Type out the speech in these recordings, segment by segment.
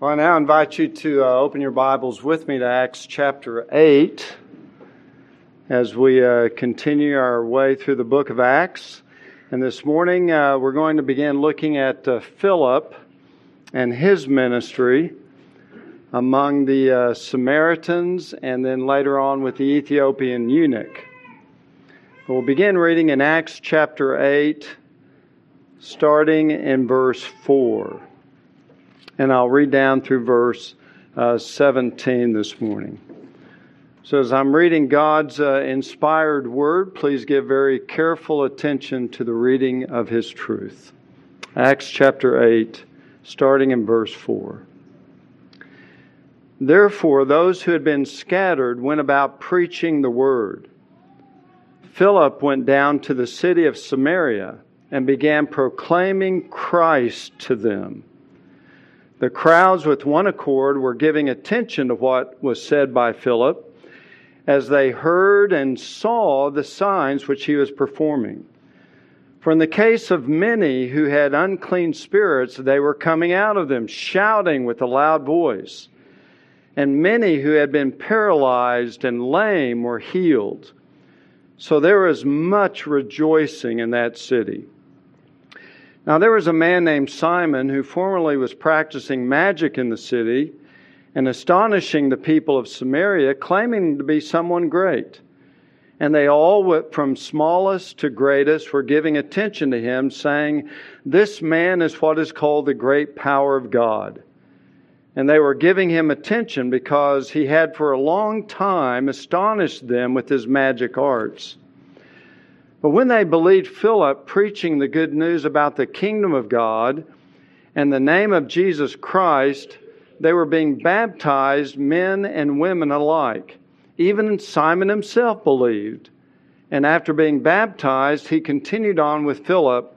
Well, I now invite you to uh, open your Bibles with me to Acts chapter 8 as we uh, continue our way through the book of Acts. And this morning uh, we're going to begin looking at uh, Philip and his ministry among the uh, Samaritans and then later on with the Ethiopian eunuch. We'll begin reading in Acts chapter 8, starting in verse 4 and I'll read down through verse uh, 17 this morning. So, as I'm reading God's uh, inspired word, please give very careful attention to the reading of His truth. Acts chapter 8, starting in verse 4. Therefore, those who had been scattered went about preaching the word. Philip went down to the city of Samaria and began proclaiming Christ to them. The crowds, with one accord, were giving attention to what was said by Philip as they heard and saw the signs which he was performing. For in the case of many who had unclean spirits, they were coming out of them, shouting with a loud voice. And many who had been paralyzed and lame were healed. So there was much rejoicing in that city. Now, there was a man named Simon who formerly was practicing magic in the city and astonishing the people of Samaria, claiming to be someone great. And they all, from smallest to greatest, were giving attention to him, saying, This man is what is called the great power of God. And they were giving him attention because he had for a long time astonished them with his magic arts. But when they believed Philip preaching the good news about the kingdom of God and the name of Jesus Christ, they were being baptized, men and women alike. Even Simon himself believed. And after being baptized, he continued on with Philip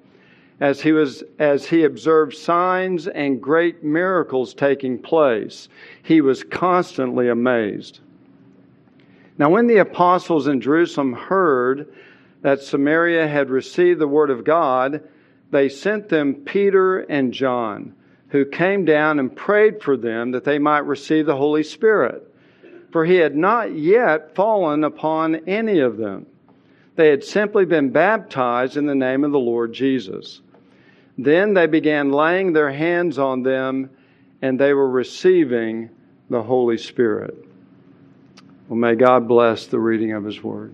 as he was as he observed signs and great miracles taking place. He was constantly amazed. Now when the apostles in Jerusalem heard that Samaria had received the word of God, they sent them Peter and John, who came down and prayed for them that they might receive the Holy Spirit. For he had not yet fallen upon any of them. They had simply been baptized in the name of the Lord Jesus. Then they began laying their hands on them, and they were receiving the Holy Spirit. Well, may God bless the reading of His Word.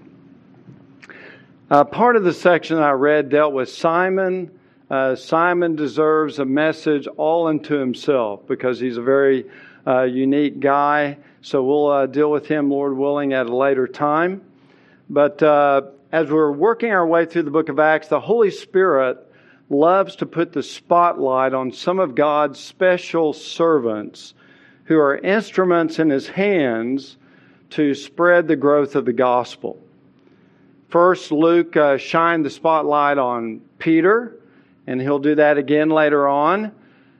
Uh, part of the section I read dealt with Simon. Uh, Simon deserves a message all unto himself because he's a very uh, unique guy. So we'll uh, deal with him, Lord willing, at a later time. But uh, as we're working our way through the book of Acts, the Holy Spirit loves to put the spotlight on some of God's special servants who are instruments in his hands to spread the growth of the gospel. First, Luke uh, shined the spotlight on Peter, and he'll do that again later on.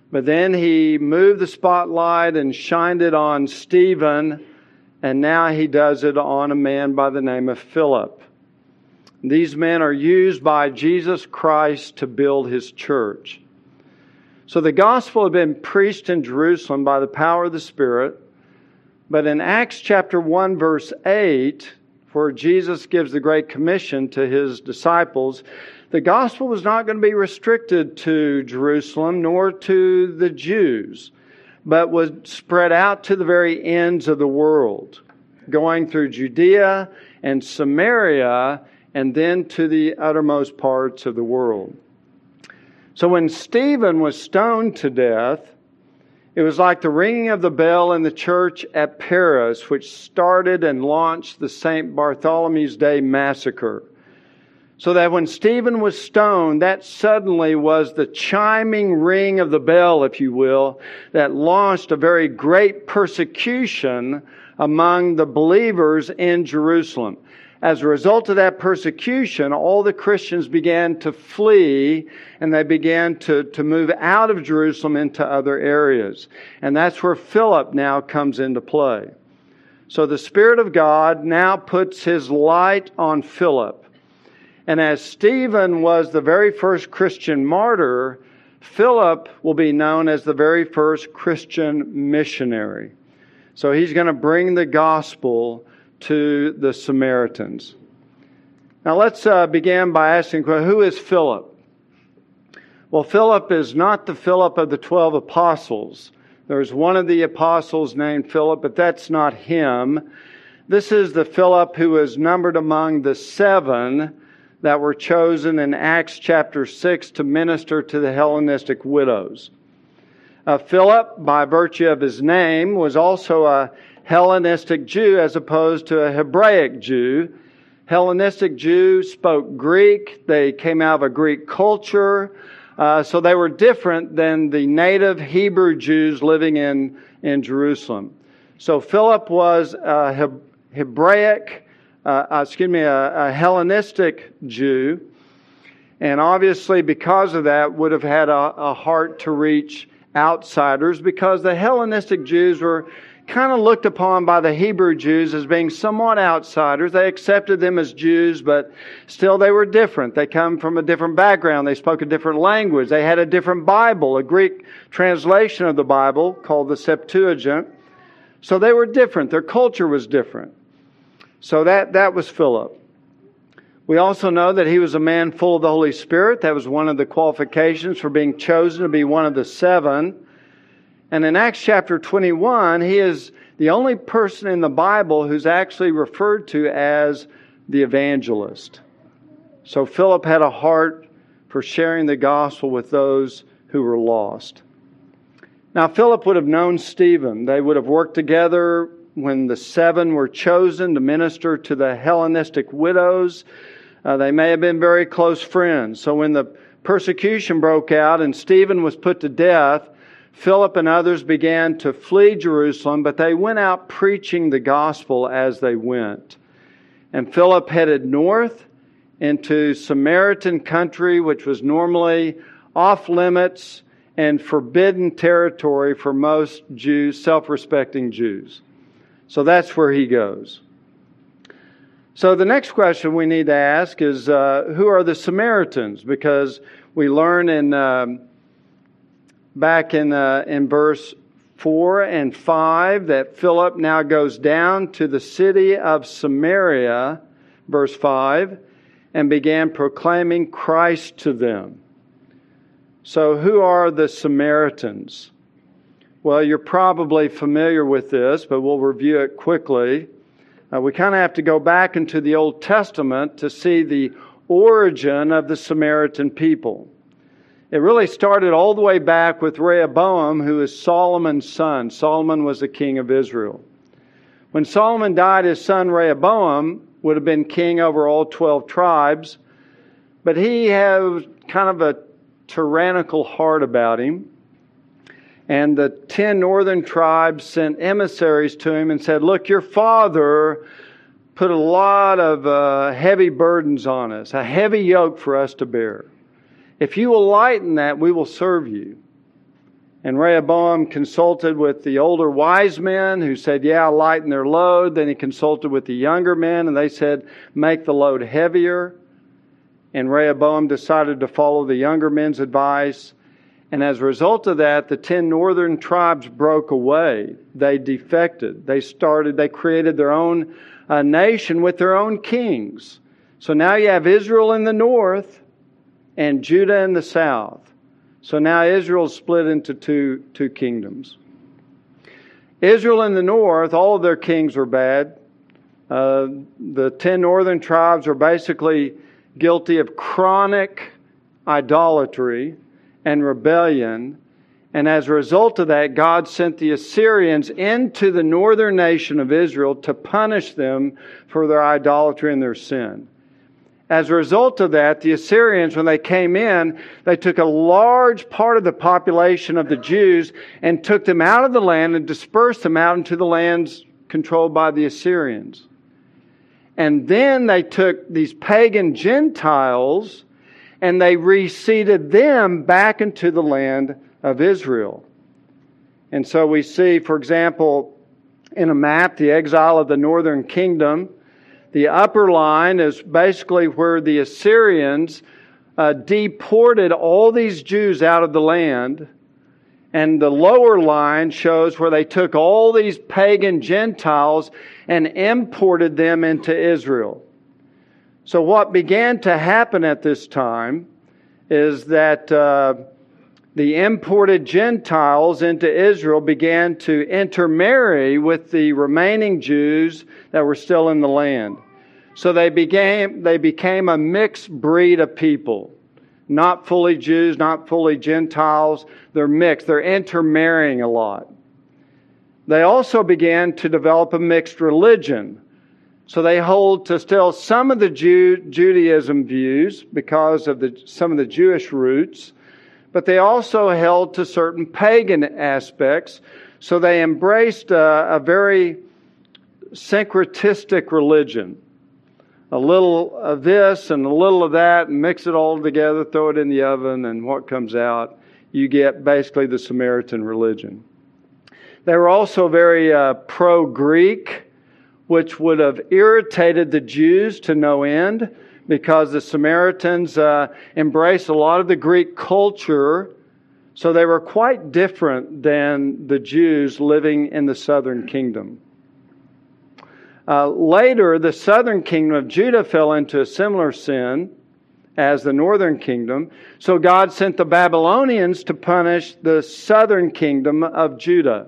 But then he moved the spotlight and shined it on Stephen, and now he does it on a man by the name of Philip. These men are used by Jesus Christ to build his church. So the gospel had been preached in Jerusalem by the power of the Spirit. But in Acts chapter 1, verse 8, where Jesus gives the Great Commission to his disciples, the gospel was not going to be restricted to Jerusalem nor to the Jews, but was spread out to the very ends of the world, going through Judea and Samaria and then to the uttermost parts of the world. So when Stephen was stoned to death, it was like the ringing of the bell in the church at Paris, which started and launched the St. Bartholomew's Day massacre. So that when Stephen was stoned, that suddenly was the chiming ring of the bell, if you will, that launched a very great persecution among the believers in Jerusalem as a result of that persecution, all the Christians began to flee and they began to, to move out of Jerusalem into other areas. And that's where Philip now comes into play. So the Spirit of God now puts his light on Philip. And as Stephen was the very first Christian martyr, Philip will be known as the very first Christian missionary. So he's going to bring the gospel to the Samaritans. Now let's uh, begin by asking who is Philip? Well, Philip is not the Philip of the 12 apostles. There's one of the apostles named Philip, but that's not him. This is the Philip who is numbered among the seven that were chosen in Acts chapter 6 to minister to the Hellenistic widows. Uh, Philip, by virtue of his name, was also a Hellenistic Jew as opposed to a Hebraic Jew. Hellenistic Jews spoke Greek, they came out of a Greek culture, uh, so they were different than the native Hebrew Jews living in, in Jerusalem. So Philip was a Hebraic, uh, uh, excuse me, a, a Hellenistic Jew, and obviously because of that would have had a, a heart to reach outsiders because the Hellenistic Jews were kind of looked upon by the Hebrew Jews as being somewhat outsiders. They accepted them as Jews, but still they were different. They come from a different background. They spoke a different language. They had a different Bible, a Greek translation of the Bible called the Septuagint. So they were different. Their culture was different. So that, that was Philip. We also know that he was a man full of the Holy Spirit. That was one of the qualifications for being chosen to be one of the seven. And in Acts chapter 21, he is the only person in the Bible who's actually referred to as the evangelist. So Philip had a heart for sharing the gospel with those who were lost. Now, Philip would have known Stephen. They would have worked together when the seven were chosen to minister to the Hellenistic widows. Uh, they may have been very close friends. So when the persecution broke out and Stephen was put to death, Philip and others began to flee Jerusalem, but they went out preaching the gospel as they went. And Philip headed north into Samaritan country, which was normally off limits and forbidden territory for most Jews, self respecting Jews. So that's where he goes. So the next question we need to ask is uh, who are the Samaritans? Because we learn in um, back in uh, in verse four and five that Philip now goes down to the city of Samaria, verse five, and began proclaiming Christ to them. So who are the Samaritans? Well, you're probably familiar with this, but we'll review it quickly. Uh, we kind of have to go back into the Old Testament to see the origin of the Samaritan people. It really started all the way back with Rehoboam, who is Solomon's son. Solomon was the king of Israel. When Solomon died, his son Rehoboam would have been king over all 12 tribes, but he had kind of a tyrannical heart about him. And the ten northern tribes sent emissaries to him and said, Look, your father put a lot of uh, heavy burdens on us, a heavy yoke for us to bear. If you will lighten that, we will serve you. And Rehoboam consulted with the older wise men who said, Yeah, lighten their load. Then he consulted with the younger men and they said, Make the load heavier. And Rehoboam decided to follow the younger men's advice. And as a result of that, the 10 northern tribes broke away. They defected. They started, they created their own uh, nation with their own kings. So now you have Israel in the north and Judah in the south. So now Israel is split into two, two kingdoms. Israel in the north, all of their kings were bad. Uh, the 10 northern tribes are basically guilty of chronic idolatry and rebellion. And as a result of that, God sent the Assyrians into the northern nation of Israel to punish them for their idolatry and their sin. As a result of that, the Assyrians, when they came in, they took a large part of the population of the Jews and took them out of the land and dispersed them out into the lands controlled by the Assyrians. And then they took these pagan Gentiles and they reseated them back into the land of Israel. And so we see, for example, in a map, the exile of the northern kingdom. The upper line is basically where the Assyrians uh, deported all these Jews out of the land. And the lower line shows where they took all these pagan Gentiles and imported them into Israel. So, what began to happen at this time is that uh, the imported Gentiles into Israel began to intermarry with the remaining Jews that were still in the land. So they became, they became a mixed breed of people. Not fully Jews, not fully Gentiles. They're mixed. They're intermarrying a lot. They also began to develop a mixed religion. So they hold to still some of the Jew, Judaism views because of the, some of the Jewish roots, but they also held to certain pagan aspects. So they embraced a, a very syncretistic religion. A little of this and a little of that, and mix it all together, throw it in the oven, and what comes out, you get basically the Samaritan religion. They were also very uh, pro Greek, which would have irritated the Jews to no end because the Samaritans uh, embraced a lot of the Greek culture. So they were quite different than the Jews living in the southern kingdom. Uh, later, the southern kingdom of Judah fell into a similar sin as the northern kingdom. So God sent the Babylonians to punish the southern kingdom of Judah.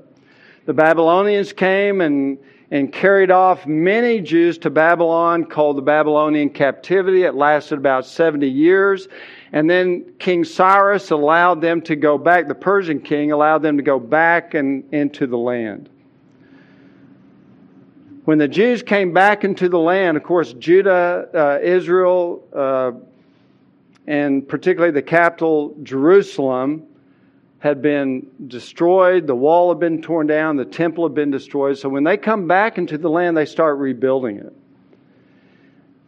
The Babylonians came and and carried off many Jews to Babylon, called the Babylonian captivity. It lasted about 70 years. And then King Cyrus allowed them to go back, the Persian king allowed them to go back and into the land. When the Jews came back into the land, of course, Judah, uh, Israel, uh, and particularly the capital, Jerusalem, had been destroyed, the wall had been torn down, the temple had been destroyed. So when they come back into the land, they start rebuilding it.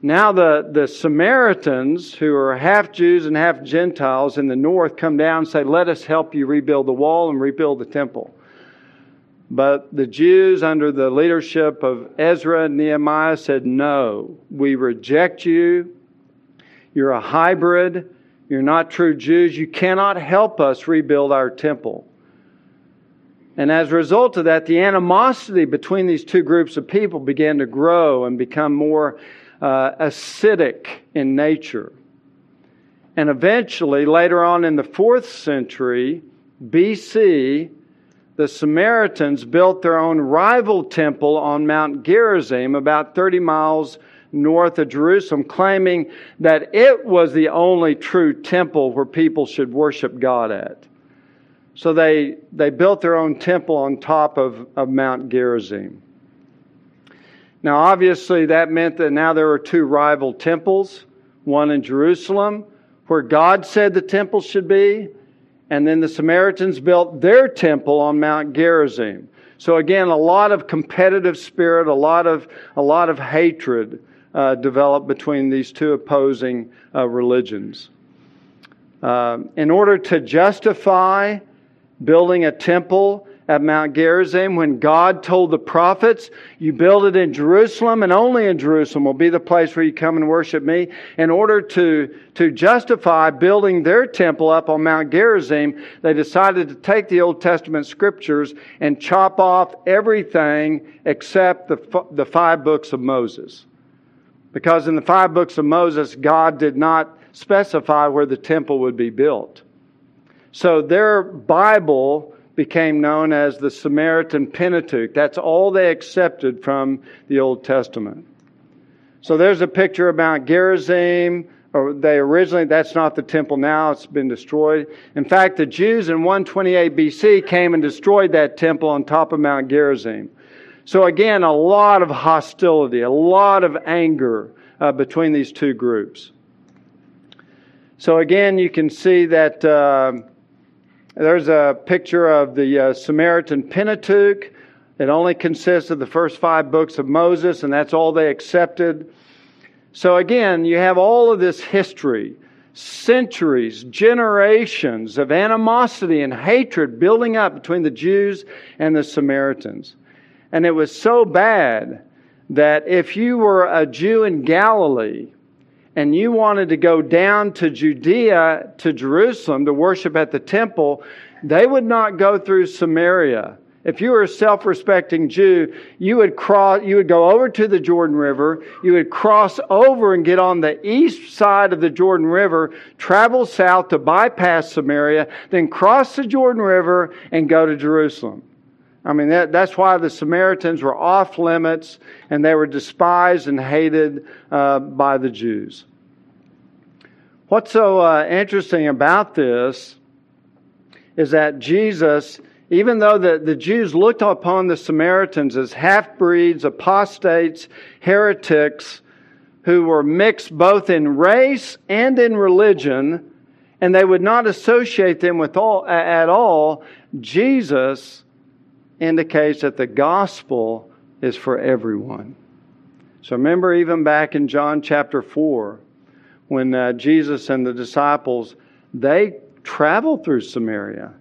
Now, the, the Samaritans, who are half Jews and half Gentiles in the north, come down and say, Let us help you rebuild the wall and rebuild the temple. But the Jews, under the leadership of Ezra and Nehemiah, said, No, we reject you. You're a hybrid. You're not true Jews. You cannot help us rebuild our temple. And as a result of that, the animosity between these two groups of people began to grow and become more uh, acidic in nature. And eventually, later on in the fourth century BC, the Samaritans built their own rival temple on Mount Gerizim, about 30 miles north of Jerusalem, claiming that it was the only true temple where people should worship God at. So they, they built their own temple on top of, of Mount Gerizim. Now, obviously, that meant that now there were two rival temples one in Jerusalem, where God said the temple should be, and then the Samaritans built their temple on Mount Gerizim. So again, a lot of competitive spirit, a lot of, a lot of hatred uh, developed between these two opposing uh, religions. Uh, in order to justify building a temple at Mount Gerizim, when God told the prophets, You build it in Jerusalem, and only in Jerusalem will be the place where you come and worship me. In order to, to justify building their temple up on Mount Gerizim, they decided to take the Old Testament scriptures and chop off everything except the, the five books of Moses. Because in the five books of Moses, God did not specify where the temple would be built. So their Bible became known as the Samaritan Pentateuch. That's all they accepted from the Old Testament. So there's a picture of Mount Gerizim. Or they originally, that's not the temple now, it's been destroyed. In fact, the Jews in 128 BC came and destroyed that temple on top of Mount Gerizim. So, again, a lot of hostility, a lot of anger uh, between these two groups. So, again, you can see that uh, there's a picture of the uh, Samaritan Pentateuch. It only consists of the first five books of Moses, and that's all they accepted. So, again, you have all of this history centuries, generations of animosity and hatred building up between the Jews and the Samaritans. And it was so bad that if you were a Jew in Galilee and you wanted to go down to Judea, to Jerusalem, to worship at the temple, they would not go through Samaria. If you were a self-respecting Jew, you would cross, you would go over to the Jordan River, you would cross over and get on the east side of the Jordan River, travel south to bypass Samaria, then cross the Jordan River and go to Jerusalem. I mean, that, that's why the Samaritans were off limits and they were despised and hated uh, by the Jews. What's so uh, interesting about this is that Jesus, even though the, the Jews looked upon the Samaritans as half breeds, apostates, heretics, who were mixed both in race and in religion, and they would not associate them with all, at all, Jesus indicates that the gospel is for everyone. So remember, even back in John chapter 4, when uh, Jesus and the disciples they travel through Samaria.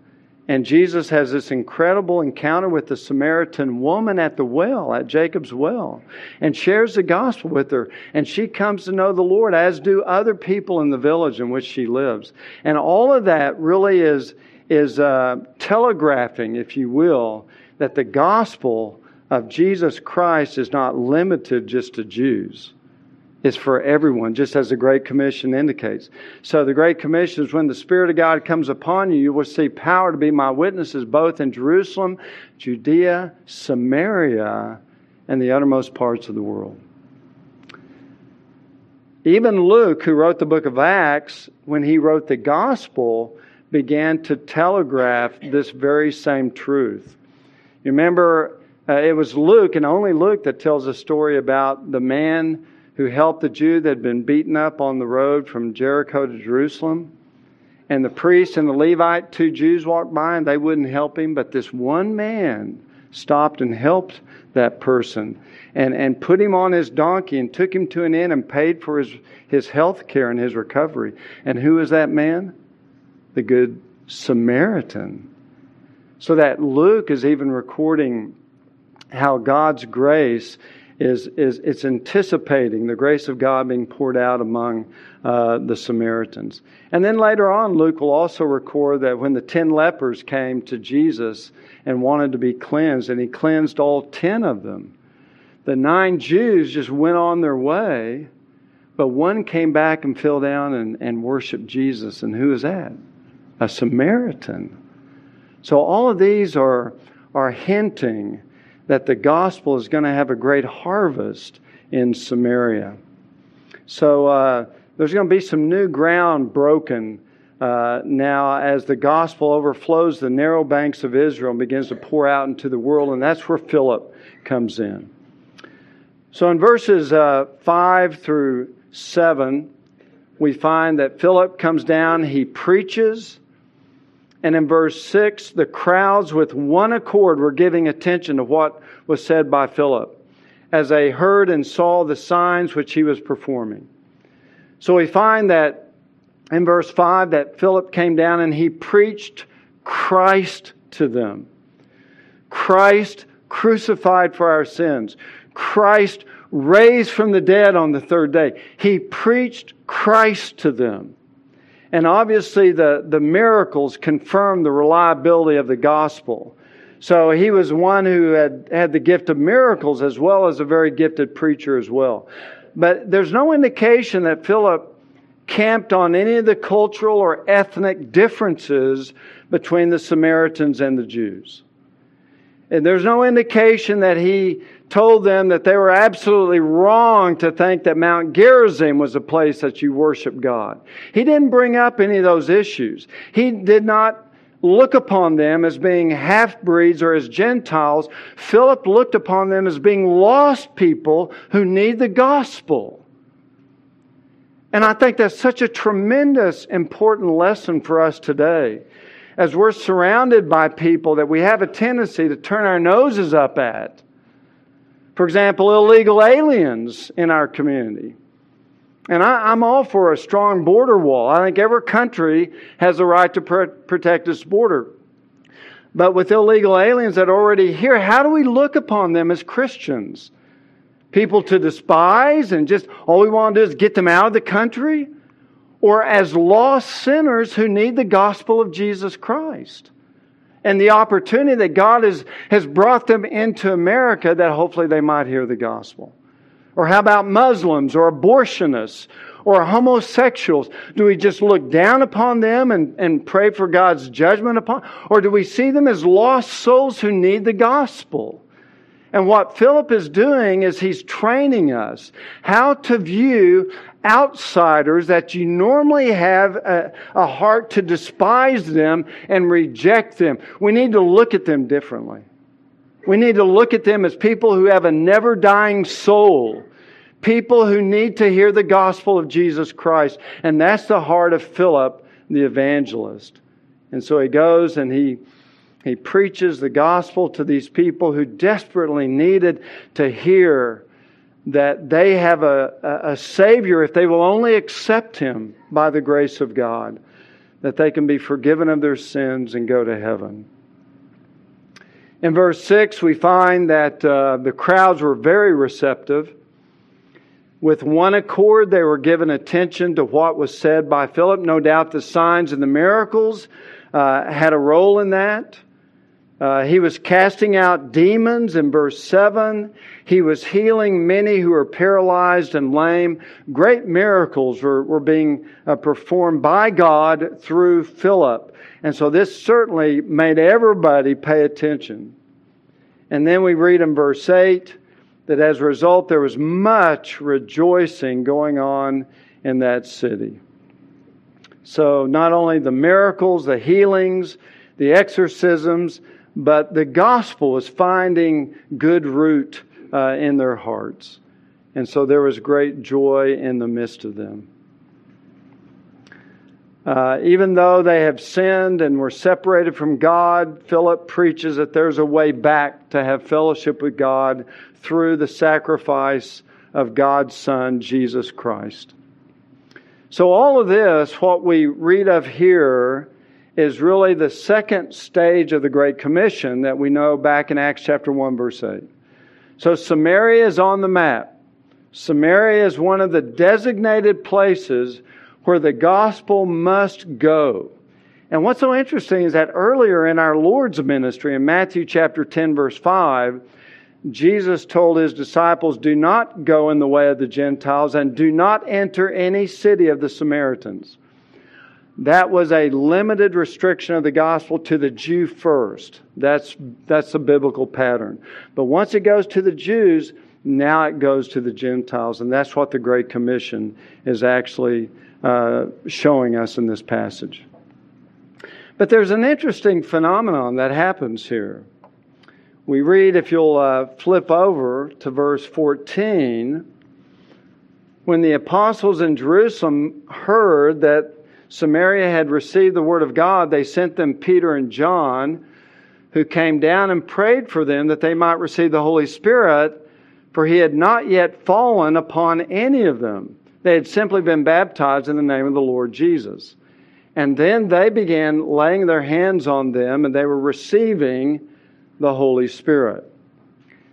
And Jesus has this incredible encounter with the Samaritan woman at the well, at Jacob's well, and shares the gospel with her. And she comes to know the Lord, as do other people in the village in which she lives. And all of that really is, is uh, telegraphing, if you will, that the gospel of Jesus Christ is not limited just to Jews. It's for everyone, just as the Great Commission indicates. So, the Great Commission is when the Spirit of God comes upon you, you will see power to be my witnesses both in Jerusalem, Judea, Samaria, and the uttermost parts of the world. Even Luke, who wrote the book of Acts, when he wrote the gospel, began to telegraph this very same truth. You remember, uh, it was Luke, and only Luke, that tells a story about the man who helped the Jew that had been beaten up on the road from Jericho to Jerusalem. And the priest and the Levite, two Jews, walked by and they wouldn't help him, but this one man stopped and helped that person and, and put him on his donkey and took him to an inn and paid for his, his health care and his recovery. And who is that man? The Good Samaritan. So that Luke is even recording how God's grace is, is it's anticipating the grace of God being poured out among uh, the Samaritans. And then later on, Luke will also record that when the ten lepers came to Jesus and wanted to be cleansed, and he cleansed all ten of them, the nine Jews just went on their way, but one came back and fell down and, and worshiped Jesus. And who is that? A Samaritan. So all of these are, are hinting that the gospel is going to have a great harvest in Samaria. So uh, there's going to be some new ground broken uh, now as the gospel overflows the narrow banks of Israel and begins to pour out into the world, and that's where Philip comes in. So in verses uh, 5 through 7, we find that Philip comes down, he preaches, and in verse 6, the crowds with one accord were giving attention to what was said by Philip as they heard and saw the signs which he was performing. So we find that in verse 5 that Philip came down and he preached Christ to them. Christ crucified for our sins. Christ raised from the dead on the third day. He preached Christ to them. And obviously, the, the miracles confirm the reliability of the gospel. So he was one who had had the gift of miracles as well as a very gifted preacher as well. But there's no indication that Philip camped on any of the cultural or ethnic differences between the Samaritans and the Jews. And there's no indication that he told them that they were absolutely wrong to think that Mount Gerizim was a place that you worship God. He didn't bring up any of those issues. He did not look upon them as being half breeds or as Gentiles. Philip looked upon them as being lost people who need the gospel. And I think that's such a tremendous, important lesson for us today. As we're surrounded by people that we have a tendency to turn our noses up at for example, illegal aliens in our community. And I, am all for a strong border wall. I think every country has the right to pr- protect its border. But with illegal aliens that are already here, how do we look upon them as Christians? People to despise and just all we want to do is get them out of the country? Or as lost sinners who need the gospel of Jesus Christ? And the opportunity that God has, has brought them into America that hopefully they might hear the gospel. Or how about Muslims or abortionists or homosexuals? Do we just look down upon them and, and pray for God's judgment upon? Or do we see them as lost souls who need the gospel? And what Philip is doing is he's training us how to view outsiders that you normally have a, a, heart to despise them and reject them. We need to look at them differently. We need to look at them as people who have a never dying soul People who need to hear the gospel of Jesus Christ. And that's the heart of Philip, the evangelist. And so he goes and he, he preaches the gospel to these people who desperately needed to hear that they have a, a, Savior if they will only accept Him by the grace of God, that they can be forgiven of their sins and go to heaven. In verse 6, we find that uh, the crowds were very receptive. With one accord, they were given attention to what was said by Philip. No doubt the signs and the miracles uh, had a role in that. Uh, he was casting out demons in verse 7. He was healing many who were paralyzed and lame. Great miracles were, were being uh, performed by God through Philip. And so this certainly made everybody pay attention. And then we read in verse 8 that as a result, there was much rejoicing going on in that city. So, not only the miracles, the healings, the exorcisms, but the gospel was finding good root uh, in their hearts. And so there was great joy in the midst of them. Uh, even though they have sinned and were separated from God, Philip preaches that there's a way back to have fellowship with God through the sacrifice of God's Son, Jesus Christ. So, all of this, what we read of here, is really the second stage of the Great Commission that we know back in Acts chapter 1, verse 8. So, Samaria is on the map. Samaria is one of the designated places where the gospel must go. And what's so interesting is that earlier in our Lord's ministry, in Matthew chapter 10, verse 5, Jesus told his disciples, Do not go in the way of the Gentiles and do not enter any city of the Samaritans. That was a limited restriction of the gospel to the Jew first. That's, that's a biblical pattern. But once it goes to the Jews, now it goes to the Gentiles. And that's what the Great Commission is actually uh, showing us in this passage. But there's an interesting phenomenon that happens here. We read, if you'll uh, flip over to verse 14, when the apostles in Jerusalem heard that Samaria had received the word of God, they sent them Peter and John, who came down and prayed for them that they might receive the Holy Spirit, for he had not yet fallen upon any of them. They had simply been baptized in the name of the Lord Jesus. And then they began laying their hands on them and they were receiving the Holy Spirit.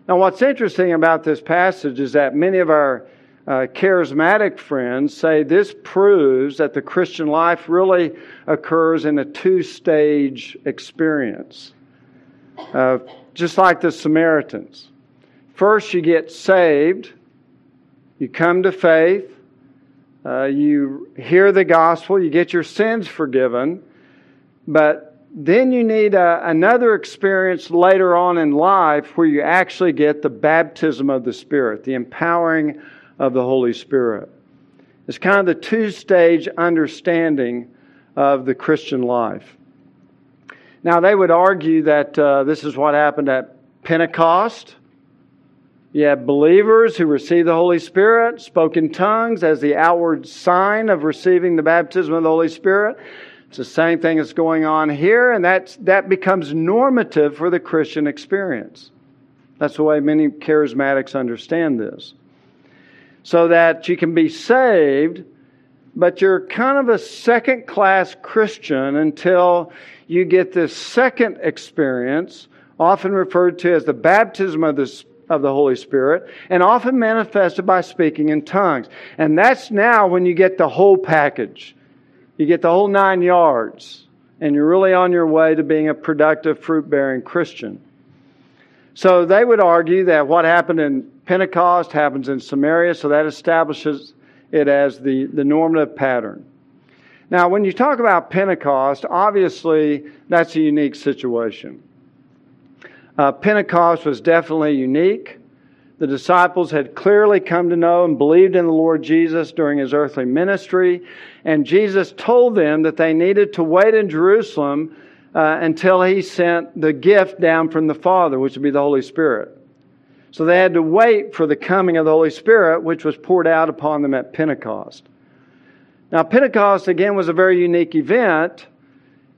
Now, what's interesting about this passage is that many of our uh, charismatic friends say this proves that the Christian life really occurs in a two stage experience, uh, just like the Samaritans. First, you get saved, you come to faith, uh, you hear the gospel, you get your sins forgiven, but then you need a, another experience later on in life where you actually get the baptism of the Spirit, the empowering of the Holy Spirit. It's kind of the two stage understanding of the Christian life. Now, they would argue that uh, this is what happened at Pentecost. You have believers who receive the Holy Spirit, spoke in tongues as the outward sign of receiving the baptism of the Holy Spirit. It's the same thing that's going on here, and that's, that becomes normative for the Christian experience. That's the way many charismatics understand this. So that you can be saved, but you're kind of a second class Christian until you get this second experience, often referred to as the baptism of the of the Holy Spirit and often manifested by speaking in tongues. And that's now when you get the whole package. You get the whole nine yards, and you're really on your way to being a productive, fruit bearing Christian. So they would argue that what happened in Pentecost happens in Samaria, so that establishes it as the, the normative pattern. Now, when you talk about Pentecost, obviously that's a unique situation. Uh, Pentecost was definitely unique. The disciples had clearly come to know and believed in the Lord Jesus during his earthly ministry, and Jesus told them that they needed to wait in Jerusalem uh, until he sent the gift down from the Father, which would be the Holy Spirit. So they had to wait for the coming of the Holy Spirit, which was poured out upon them at Pentecost. Now, Pentecost, again, was a very unique event.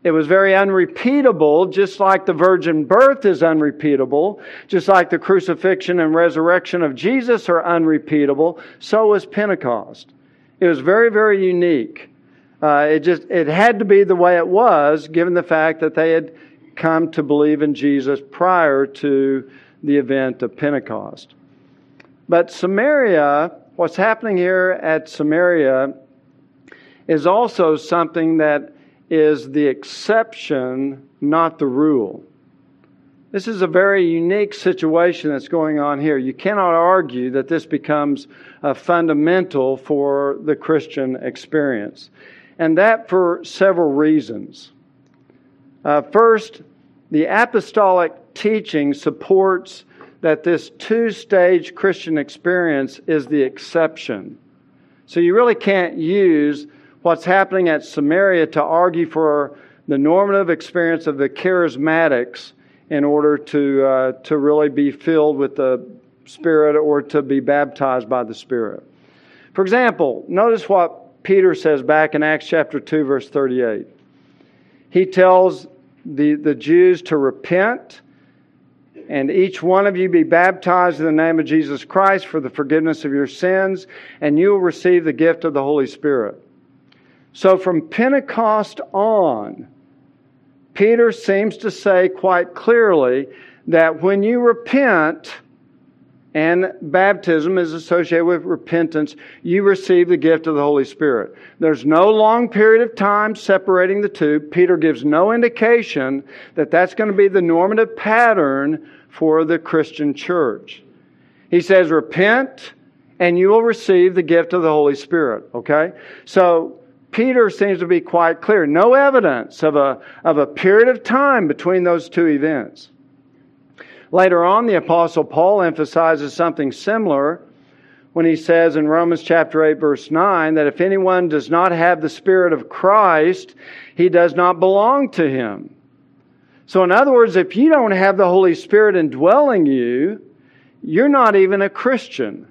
It was very unrepeatable, just like the virgin birth is unrepeatable, just like the crucifixion and resurrection of Jesus are unrepeatable, so was Pentecost. It was very, very unique. Uh, it just it had to be the way it was, given the fact that they had come to believe in Jesus prior to the event of Pentecost. But Samaria, what's happening here at Samaria is also something that is the exception, not the rule. This is a very unique situation that's going on here. You cannot argue that this becomes fundamental for the Christian experience. And that for several reasons. Uh, first, the apostolic teaching supports that this two stage Christian experience is the exception. So you really can't use what's happening at Samaria to argue for the normative experience of the charismatics in order to, uh, to really be filled with the Spirit or to be baptized by the Spirit. For example, notice what Peter says back in Acts chapter 2, verse 38. He tells the, the Jews to repent and each one of you be baptized in the name of Jesus Christ for the forgiveness of your sins, and you will receive the gift of the Holy Spirit. So from Pentecost on, Peter seems to say quite clearly that when you repent, and baptism is associated with repentance, you receive the gift of the Holy Spirit. There's no long period of time separating the two. Peter gives no indication that that's going to be the normative pattern for the Christian church. He says, Repent, and you will receive the gift of the Holy Spirit. Okay? So, Peter seems to be quite clear. No evidence of a, of a period of time between those two events. Later on, the Apostle Paul emphasizes something similar when he says in Romans chapter 8, verse 9, that if anyone does not have the Spirit of Christ, he does not belong to him. So, in other words, if you don't have the Holy Spirit indwelling you, you're not even a Christian.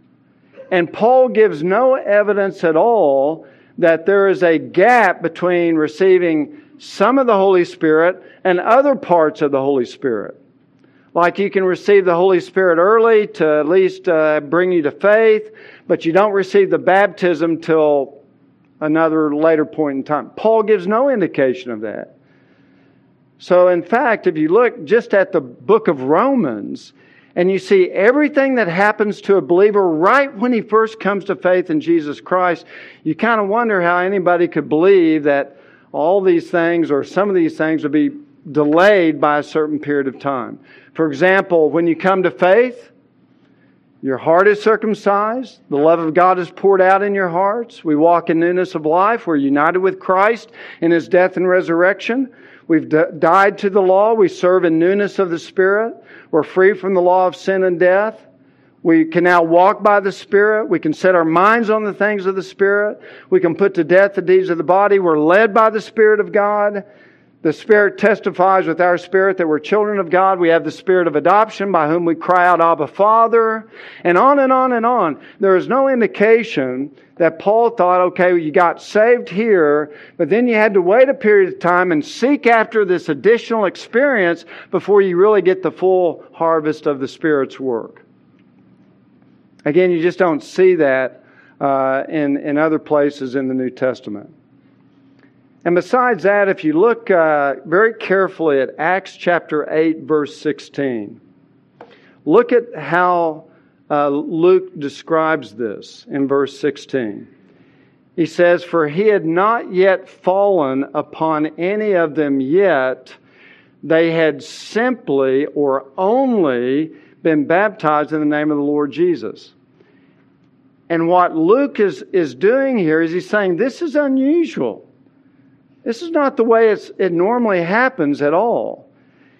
And Paul gives no evidence at all that there is a gap between receiving some of the Holy Spirit and other parts of the Holy Spirit. Like you can receive the Holy Spirit early to at least uh, bring you to faith, but you don't receive the baptism till another later point in time. Paul gives no indication of that. So, in fact, if you look just at the book of Romans, and you see everything that happens to a believer right when he first comes to faith in Jesus Christ, you kind of wonder how anybody could believe that all these things or some of these things would be delayed by a certain period of time. For example, when you come to faith, your heart is circumcised. The love of God is poured out in your hearts. We walk in newness of life. We're united with Christ in His death and resurrection. We've d- died to the law. We serve in newness of the Spirit. We're free from the law of sin and death. We can now walk by the Spirit. We can set our minds on the things of the Spirit. We can put to death the deeds of the body. We're led by the Spirit of God. The Spirit testifies with our spirit that we're children of God. We have the Spirit of adoption by whom we cry out, Abba, Father, and on and on and on. There is no indication that Paul thought, okay, you got saved here, but then you had to wait a period of time and seek after this additional experience before you really get the full harvest of the Spirit's work. Again, you just don't see that uh, in, in other places in the New Testament. And besides that, if you look uh, very carefully at Acts chapter 8, verse 16, Look at how uh, Luke describes this in verse 16. He says, For he had not yet fallen upon any of them yet. They had simply or only been baptized in the name of the Lord Jesus. And what Luke is, is doing here is he's saying this is unusual. This is not the way it normally happens at all.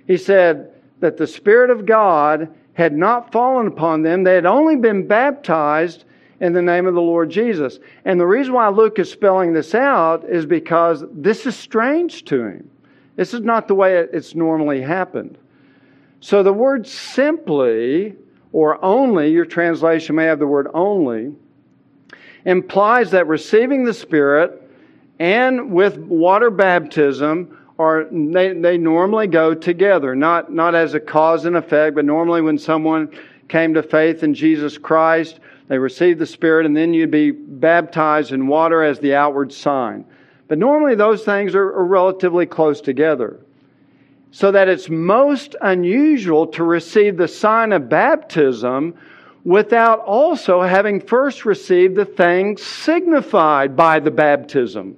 He said that the Spirit of God had not fallen upon them. They had only been baptized in the name of the Lord Jesus. And the reason why Luke is spelling this out is because this is strange to him. This is not the way it's normally happened. So the word simply or only, your translation may have the word only, implies that receiving the Spirit and with water baptism are they, they normally go together, not, not as a cause and effect, but normally when someone came to faith in Jesus Christ, they received the Spirit, and then you'd be baptized in water as the outward sign. But normally those things are, are relatively close together so that it's most unusual to receive the sign of baptism without also having first received the things signified by the baptism.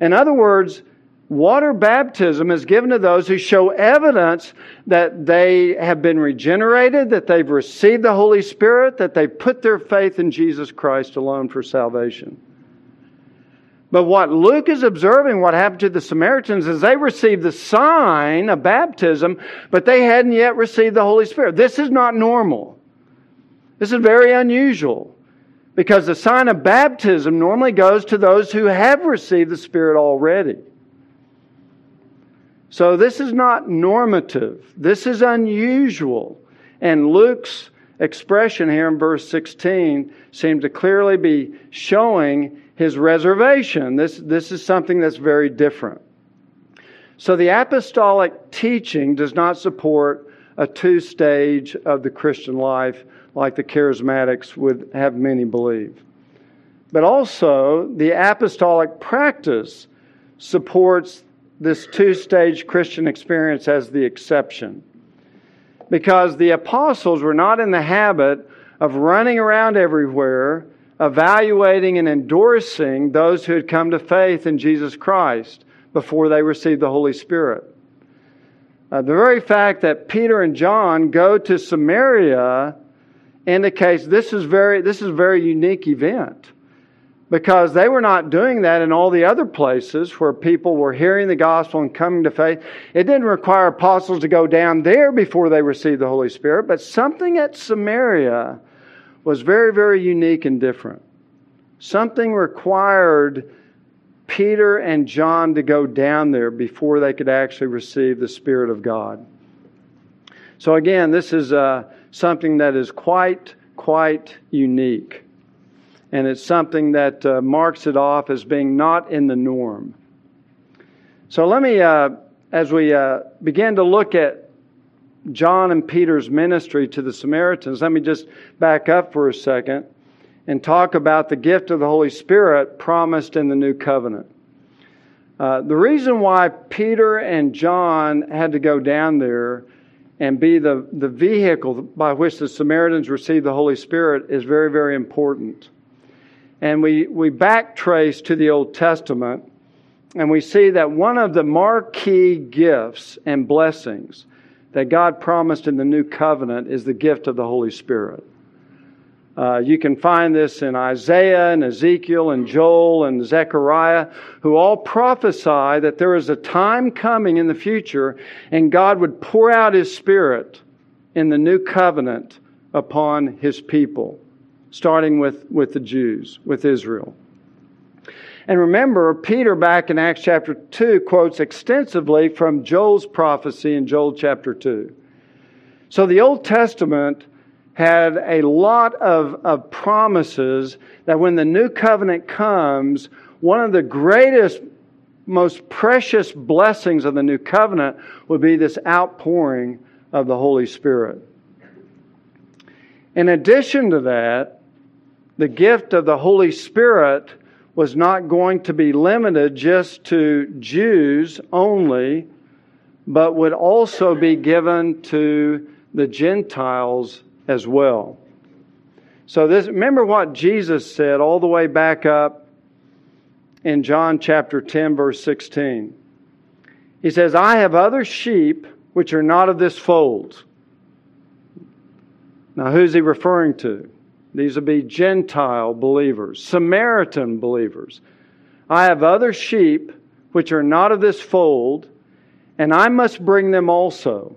In other words, water baptism is given to those who show evidence that they have been regenerated, that they've received the Holy Spirit, that they put their faith in Jesus Christ alone for salvation. But what Luke is observing, what happened to the Samaritans, is they received the sign of baptism, but they hadn't yet received the Holy Spirit. This is not normal. This is very unusual because the sign of baptism normally goes to those who have received the Spirit already. So this is not normative. This is unusual. And Luke's expression here in verse 16 seems to clearly be showing his reservation. This, this is something that's very different. So the apostolic teaching does not support a two stage of the Christian life like the charismatics would have many believe. But also, the apostolic practice supports this two stage Christian experience as the exception. Because the apostles were not in the habit of running around everywhere evaluating and endorsing those who had come to faith in Jesus Christ before they received the Holy Spirit. Uh, the very fact that Peter and John go to Samaria indicates this is very this is a very unique event because they were not doing that in all the other places where people were hearing the gospel and coming to faith. It didn't require apostles to go down there before they received the Holy Spirit, but something at Samaria was very, very unique and different. Something required Peter and John to go down there before they could actually receive the Spirit of God. So, again, this is uh, something that is quite, quite unique. And it's something that uh, marks it off as being not in the norm. So, let me, uh, as we uh, begin to look at John and Peter's ministry to the Samaritans, let me just back up for a second and talk about the gift of the Holy Spirit promised in the new covenant. Uh, the reason why Peter and John had to go down there and be the, the vehicle by which the Samaritans received the Holy Spirit is very, very important. And we, we backtrace to the Old Testament and we see that one of the marquee gifts and blessings that God promised in the new covenant is the gift of the Holy Spirit. Uh, you can find this in Isaiah and Ezekiel and Joel and Zechariah, who all prophesy that there is a time coming in the future and God would pour out His Spirit in the new covenant upon His people, starting with, with the Jews, with Israel. And remember, Peter back in Acts chapter 2 quotes extensively from Joel's prophecy in Joel chapter 2. So the Old Testament had a lot of, of promises that when the new covenant comes, one of the greatest, most precious blessings of the new covenant would be this outpouring of the Holy Spirit. In addition to that, the gift of the Holy Spirit was not going to be limited just to Jews only, but would also be given to the Gentiles as well. So this remember what Jesus said all the way back up in John chapter 10 verse 16. He says, "I have other sheep which are not of this fold." Now who's he referring to? These would be Gentile believers, Samaritan believers. I have other sheep which are not of this fold, and I must bring them also.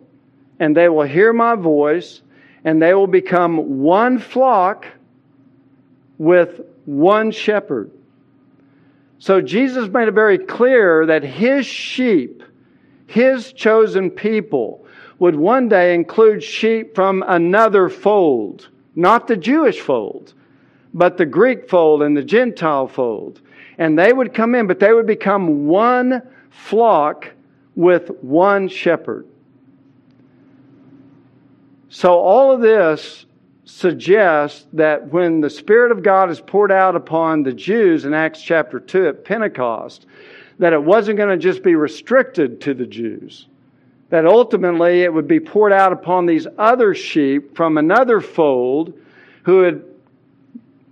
And they will hear my voice, and they will become one flock with one shepherd. So Jesus made it very clear that his sheep, his chosen people, would one day include sheep from another fold, not the Jewish fold, but the Greek fold and the Gentile fold. And they would come in, but they would become one flock with one shepherd. So, all of this suggests that when the Spirit of God is poured out upon the Jews in Acts chapter 2 at Pentecost, that it wasn't going to just be restricted to the Jews. That ultimately it would be poured out upon these other sheep from another fold who would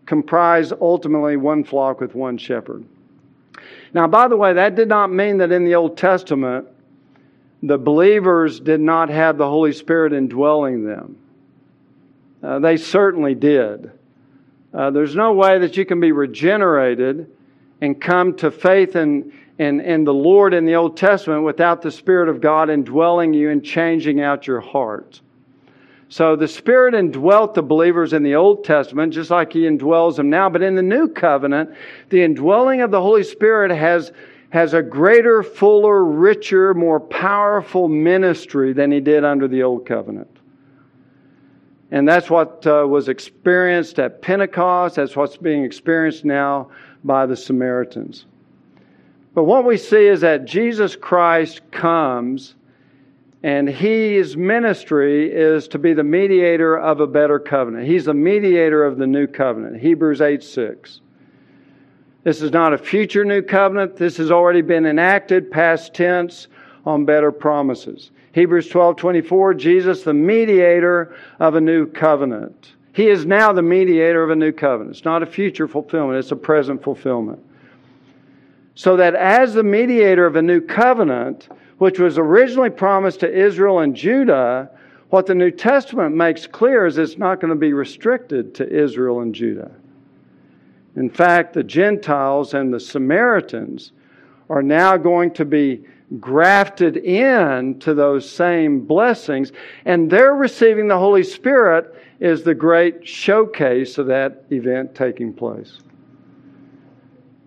comprise ultimately one flock with one shepherd. Now, by the way, that did not mean that in the Old Testament the believers did not have the Holy Spirit indwelling them. Uh, they certainly did. Uh, there's no way that you can be regenerated and come to faith in, in, in the Lord in the Old Testament without the Spirit of God indwelling you and changing out your heart. So the Spirit indwelt the believers in the Old Testament, just like He indwells them now. But in the New Covenant, the indwelling of the Holy Spirit has has a greater, fuller, richer, more powerful ministry than he did under the Old Covenant. And that's what uh, was experienced at Pentecost. That's what's being experienced now by the Samaritans. But what we see is that Jesus Christ comes and his ministry is to be the mediator of a better covenant. He's the mediator of the new covenant. Hebrews 8 6. This is not a future new covenant. This has already been enacted, past tense, on better promises. Hebrews 12 24, Jesus, the mediator of a new covenant. He is now the mediator of a new covenant. It's not a future fulfillment, it's a present fulfillment. So that as the mediator of a new covenant, which was originally promised to Israel and Judah, what the New Testament makes clear is it's not going to be restricted to Israel and Judah. In fact, the Gentiles and the Samaritans are now going to be grafted in to those same blessings, and their receiving the Holy Spirit is the great showcase of that event taking place.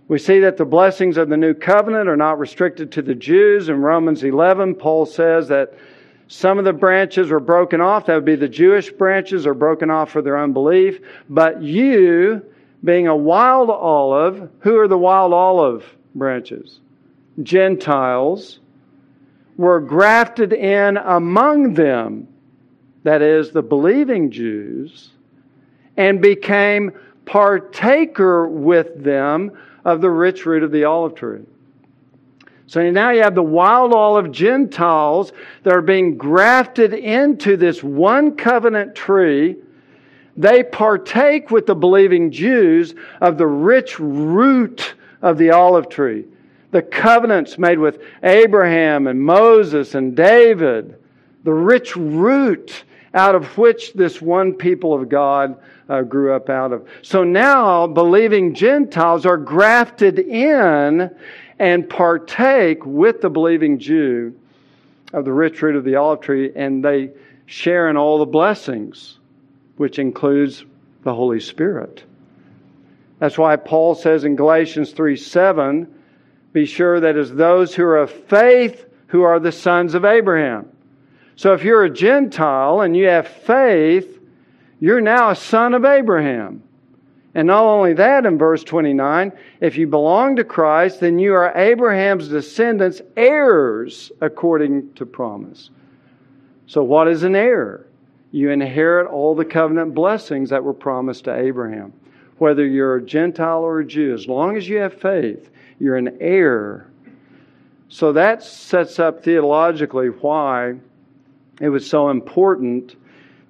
We see that the blessings of the new covenant are not restricted to the Jews. In Romans 11, Paul says that some of the branches were broken off. That would be the Jewish branches are broken off for their unbelief. But you, being a wild olive, who are the wild olive branches? Gentiles were grafted in among them, that is, the believing Jews, and became partaker with them of the rich root of the olive tree. So now you have the wild olive Gentiles that are being grafted into this one covenant tree they partake with the believing Jews of the rich root of the olive tree. The covenants made with Abraham and Moses and David, the rich root out of which this one people of God uh, grew up out of. So now believing Gentiles are grafted in and partake with the believing Jew of the rich root of the olive tree, and they share in all the blessings which includes the Holy Spirit. That's why Paul says in Galatians 3 7, be sure that as those who are of faith who are the sons of Abraham. So if you're a Gentile and you have faith, you're now a son of Abraham. And not only that, in verse 29, if you belong to Christ, then you are Abraham's descendants, heirs according to promise. So, what is an heir? You inherit all the covenant blessings that were promised to Abraham. Whether you're a Gentile or a Jew, as long as you have faith, you're an heir. So that sets up theologically why it was so important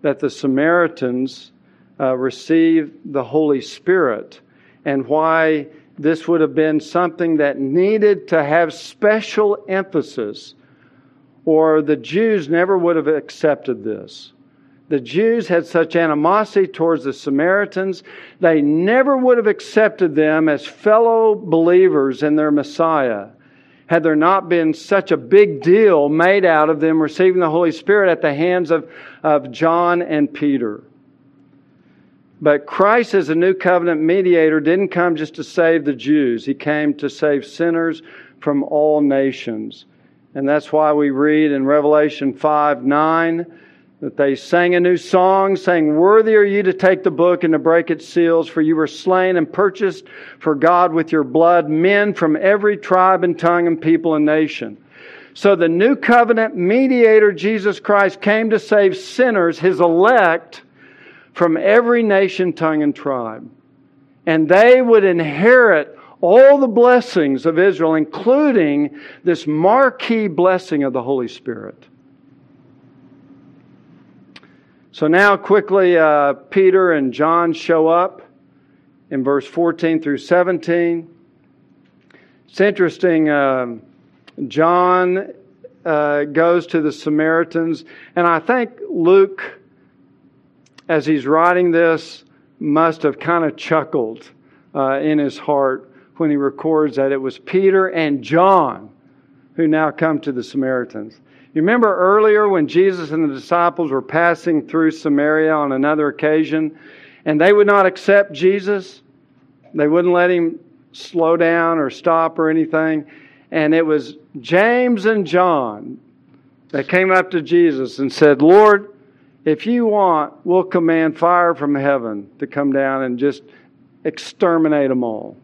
that the Samaritans uh, the Holy Spirit and why this would have been something that needed to have special emphasis, or the Jews never would have accepted this. The Jews had such animosity towards the Samaritans, they never would have accepted them as fellow believers in their Messiah had there not been such a big deal made out of them receiving the Holy Spirit at the hands of, of John and Peter. But Christ, as a new covenant mediator, didn't come just to save the Jews, He came to save sinners from all nations. And that's why we read in Revelation 5 9 that they sang a new song, saying, Worthy are you to take the book and to break its seals, for you were slain and purchased for God with your blood men from every tribe and tongue and people and nation. So the new covenant mediator, Jesus Christ, came to save sinners, his elect, from every nation, tongue, and tribe. And they would inherit all the blessings of Israel, including this marquee blessing of the Holy Spirit. So now, quickly, uh, Peter and John show up in verse 14 through 17. It's interesting. Uh, John uh, goes to the Samaritans, and I think Luke as he's writing this, must have kind of chuckled uh, in his heart when he records that it was Peter and John who now come to the Samaritans. You remember earlier when Jesus and the disciples were passing through Samaria on another occasion, and they would not accept Jesus? They wouldn't let him slow down or stop or anything. And it was James and John that came up to Jesus and said, Lord, if you want, we'll command fire from heaven to come down and just exterminate them all.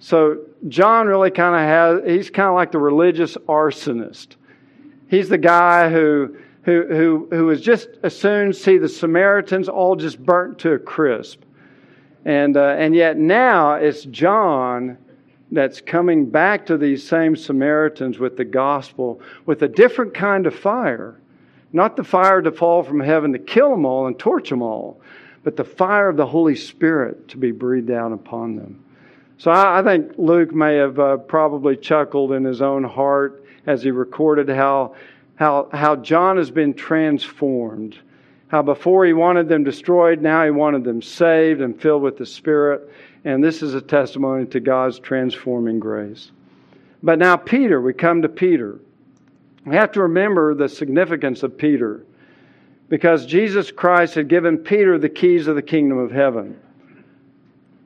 So John really kind of has, he's kind of like the religious arsonist. He's the guy who, who, who, who was just as soon see the Samaritans all just burnt to a crisp. And, uh, and yet now it's John that's coming back to these same Samaritans with the gospel with a different kind of fire. Not the fire to fall from heaven to kill them all and torch them all, but the fire of the Holy Spirit to be breathed out upon them. So I, I think Luke may have uh, probably chuckled in his own heart as he recorded how, how, how John has been transformed. How before he wanted them destroyed, now he wanted them saved and filled with the Spirit. And this is a testimony to God's transforming grace. But now, Peter, we come to Peter. We have to remember the significance of Peter because Jesus Christ had given Peter the keys of the kingdom of heaven.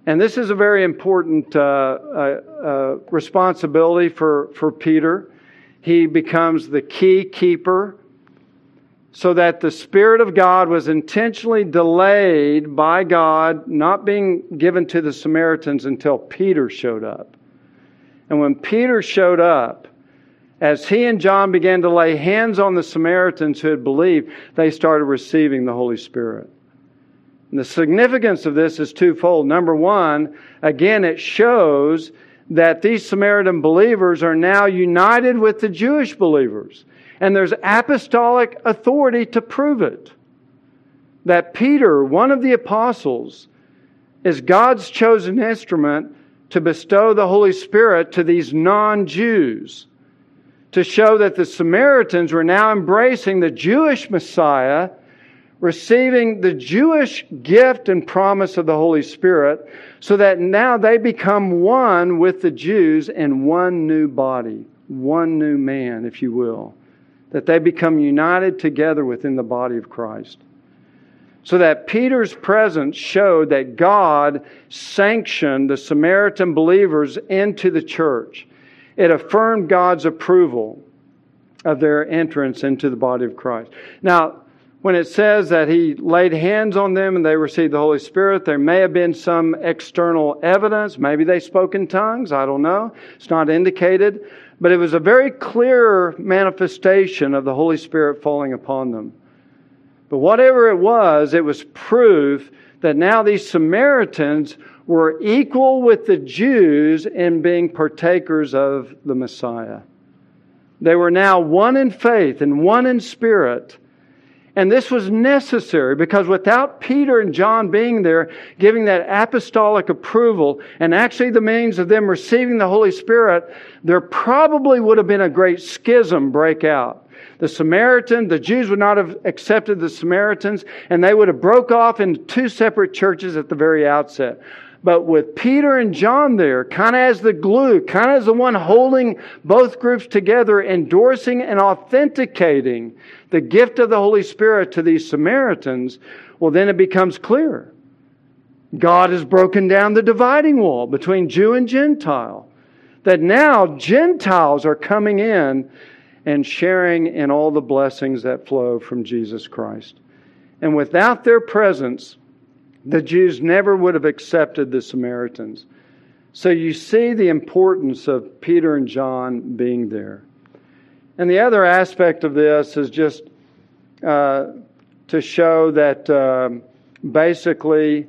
And this is a very important uh, uh, uh, responsibility for, for Peter. He becomes the key keeper so that the Spirit of God was intentionally delayed by God, not being given to the Samaritans until Peter showed up. And when Peter showed up, as he and John began to lay hands on the Samaritans who had believed, they started receiving the Holy Spirit. And the significance of this is twofold. Number one, again, it shows that these Samaritan believers are now united with the Jewish believers. And there's apostolic authority to prove it. That Peter, one of the apostles, is God's chosen instrument to bestow the Holy Spirit to these non Jews to show that the Samaritans were now embracing the Jewish Messiah, receiving the Jewish gift and promise of the Holy Spirit, so that now they become one with the Jews in one new body, one new man, if you will. That they become united together within the body of Christ. So that Peter's presence showed that God sanctioned the Samaritan believers into the church it affirmed God's approval of their entrance into the body of Christ. Now, when it says that he laid hands on them and they received the Holy Spirit, there may have been some external evidence. Maybe they spoke in tongues. I don't know. It's not indicated. But it was a very clear manifestation of the Holy Spirit falling upon them. But whatever it was, it was proof that now these Samaritans were equal with the Jews in being partakers of the Messiah. They were now one in faith and one in spirit. And this was necessary because without Peter and John being there, giving that apostolic approval, and actually the means of them receiving the Holy Spirit, there probably would have been a great schism break out. The Samaritan, the Jews would not have accepted the Samaritans, and they would have broke off into two separate churches at the very outset. But with Peter and John there, kind of as the glue, kind of as the one holding both groups together, endorsing and authenticating the gift of the Holy Spirit to these Samaritans, well, then it becomes clear. God has broken down the dividing wall between Jew and Gentile. That now Gentiles are coming in and sharing in all the blessings that flow from Jesus Christ. And without their presence, the Jews never would have accepted the Samaritans. So you see the importance of Peter and John being there. And the other aspect of this is just uh, to show that um, basically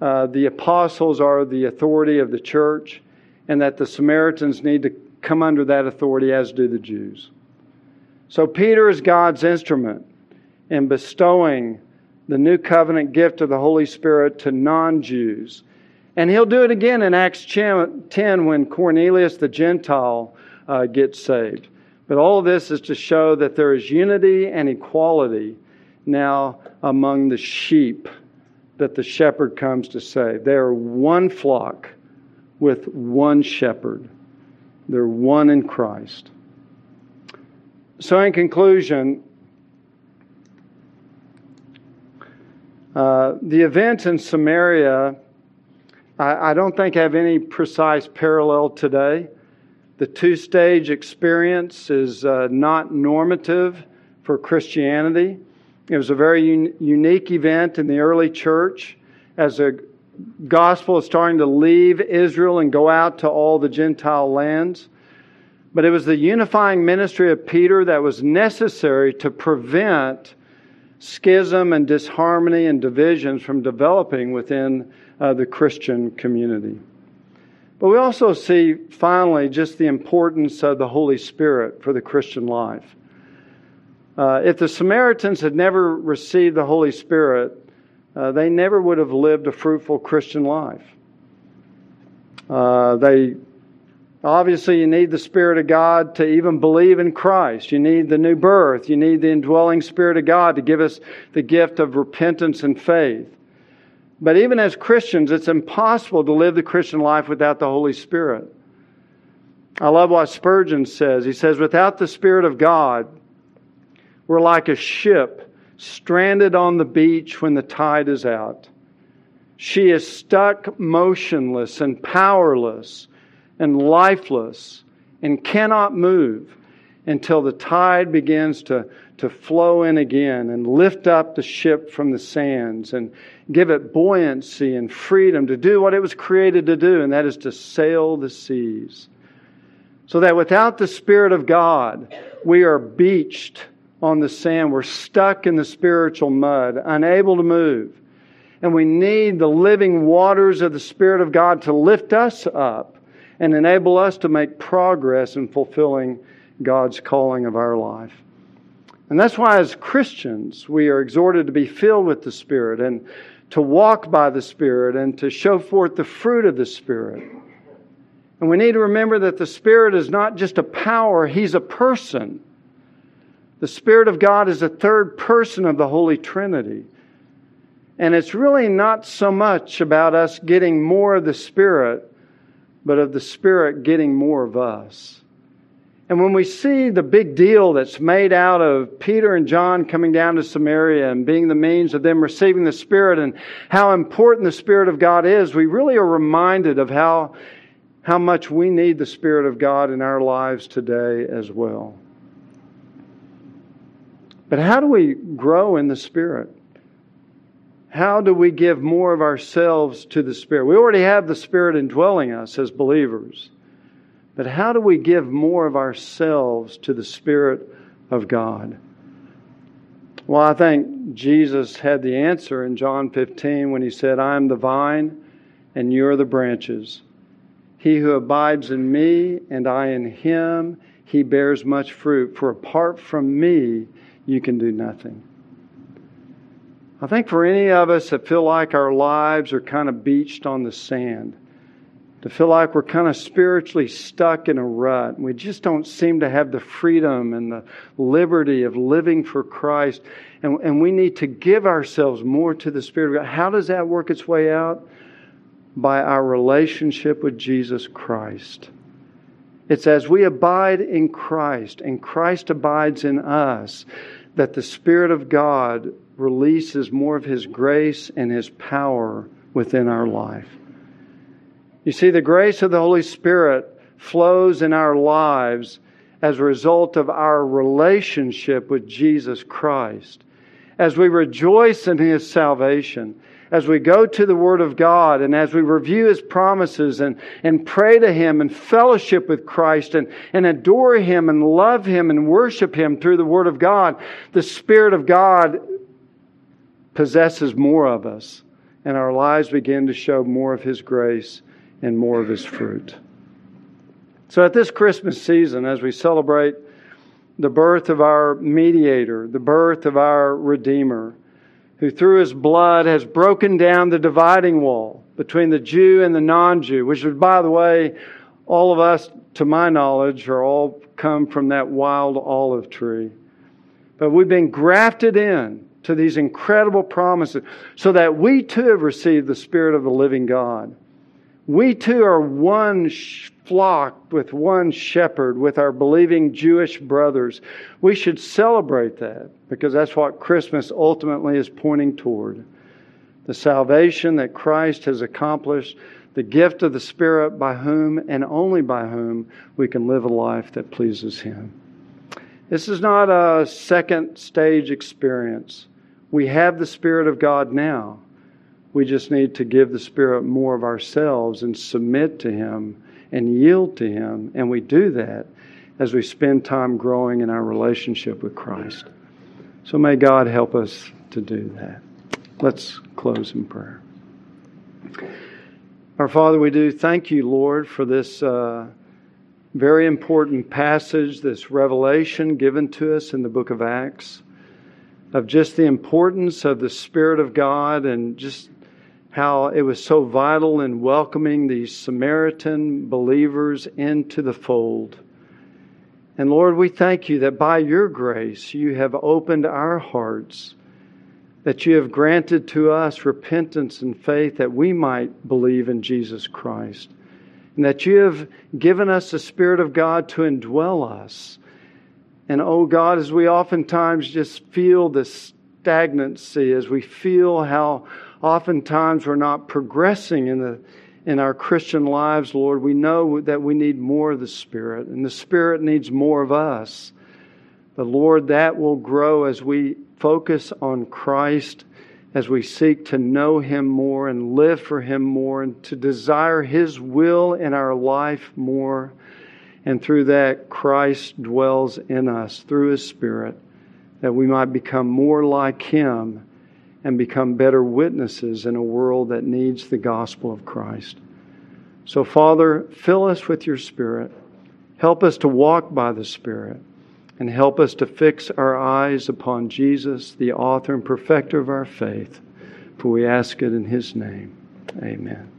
uh, the apostles are the authority of the church and that the Samaritans need to come under that authority, as do the Jews. So Peter is God's instrument in bestowing the new covenant gift of the Holy Spirit to non Jews. And he'll do it again in Acts 10 when Cornelius the Gentile uh, gets saved. But all of this is to show that there is unity and equality now among the sheep that the shepherd comes to save. They are one flock with one shepherd, they're one in Christ. So, in conclusion, Uh, the events in Samaria, I, I, don't think have any precise parallel today. The two stage experience is uh, not normative for Christianity. It was a very un- unique event in the early church as the gospel is starting to leave Israel and go out to all the Gentile lands. But it was the unifying ministry of Peter that was necessary to prevent schism and disharmony and divisions from developing within uh, the Christian community. But we also see, finally, just the importance of the Holy Spirit for the Christian life. Uh, if the Samaritans had never received the Holy Spirit, uh, they never would have lived a fruitful Christian life. Uh, they Obviously, you need the Spirit of God to even believe in Christ. You need the new birth. You need the indwelling Spirit of God to give us the gift of repentance and faith. But even as Christians, it's impossible to live the Christian life without the Holy Spirit. I love what Spurgeon says. He says, Without the Spirit of God, we're like a ship stranded on the beach when the tide is out. She is stuck motionless and powerless and lifeless and cannot move until the tide begins to, to flow in again and lift up the ship from the sands and give it buoyancy and freedom to do what it was created to do, and that is to sail the seas. So that without the Spirit of God, we are beached on the sand. We're stuck in the spiritual mud, unable to move. And we need the living waters of the Spirit of God to lift us up and enable us to make progress in fulfilling God's calling of our life. And that's why, as Christians, we are exhorted to be filled with the Spirit and to walk by the Spirit and to show forth the fruit of the Spirit. And we need to remember that the Spirit is not just a power, He's a person. The Spirit of God is a third person of the Holy Trinity. And it's really not so much about us getting more of the Spirit but of the Spirit getting more of us. And when we see the big deal that's made out of Peter and John coming down to Samaria and being the means of them receiving the Spirit and how important the Spirit of God is, we really are reminded of how, how much we need the Spirit of God in our lives today as well. But how do we grow in the Spirit? How do we give more of ourselves to the Spirit? We already have the Spirit indwelling us as believers. But how do we give more of ourselves to the Spirit of God? Well, I think Jesus had the answer in John 15 when he said, I am the vine and you are the branches. He who abides in me and I in him, he bears much fruit. For apart from me, you can do nothing. I think for any of us that feel like our lives are kind of beached on the sand, to feel like we're kind of spiritually stuck in a rut. We just don't seem to have the freedom and the liberty of living for Christ. And, and we need to give ourselves more to the Spirit of God. How does that work its way out? By our relationship with Jesus Christ. It's as we abide in Christ and Christ abides in us that the Spirit of God releases more of His grace and His power within our life. You see, the grace of the Holy Spirit flows in our lives as a result of our relationship with Jesus Christ. As we rejoice in His salvation, as we go to the Word of God and as we review His promises and, and pray to Him and fellowship with Christ and, and adore Him and love Him and worship Him through the Word of God, the Spirit of God possesses more of us and our lives begin to show more of His grace and more of his fruit. So at this Christmas season, as we celebrate the birth of our mediator, the birth of our Redeemer, who through his blood has broken down the dividing wall between the Jew and the non Jew, which is, by the way, all of us, to my knowledge, are all come from that wild olive tree. But we've been grafted in to these incredible promises so that we too have received the Spirit of the living God. We too are one flock with one shepherd, with our believing Jewish brothers. We should celebrate that because that's what Christmas ultimately is pointing toward. The salvation that Christ has accomplished, the gift of the Spirit by whom and only by whom we can live a life that pleases Him. This is not a second stage experience. We have the Spirit of God now. We just need to give the Spirit more of ourselves and submit to Him and yield to Him. And we do that as we spend time growing in our relationship with Christ. So may God help us to do that. Let's close in prayer. Our Father, we do thank you, Lord, for this uh, very important passage, this revelation given to us in the book of Acts, of just the importance of the Spirit of God and just how it was so vital in welcoming these Samaritan believers into the fold. And Lord, we thank you that by your grace you have opened our hearts, that you have granted to us repentance and faith that we might believe in Jesus Christ, and that you have given us the Spirit of God to indwell us. And oh God, as we oftentimes just feel this stagnancy, as we feel how oftentimes we're not progressing in the in our Christian lives, Lord, we know that we need more of the Spirit, and the Spirit needs more of us. But Lord, that will grow as we focus on Christ, as we seek to know Him more and live for Him more, and to desire His will in our life more. And through that, Christ dwells in us through His Spirit, that we might become more like Him and become better witnesses in a world that needs the gospel of Christ. So, Father, fill us with your Spirit. Help us to walk by the Spirit and help us to fix our eyes upon Jesus, the author and perfecter of our faith. For we ask it in his name. Amen.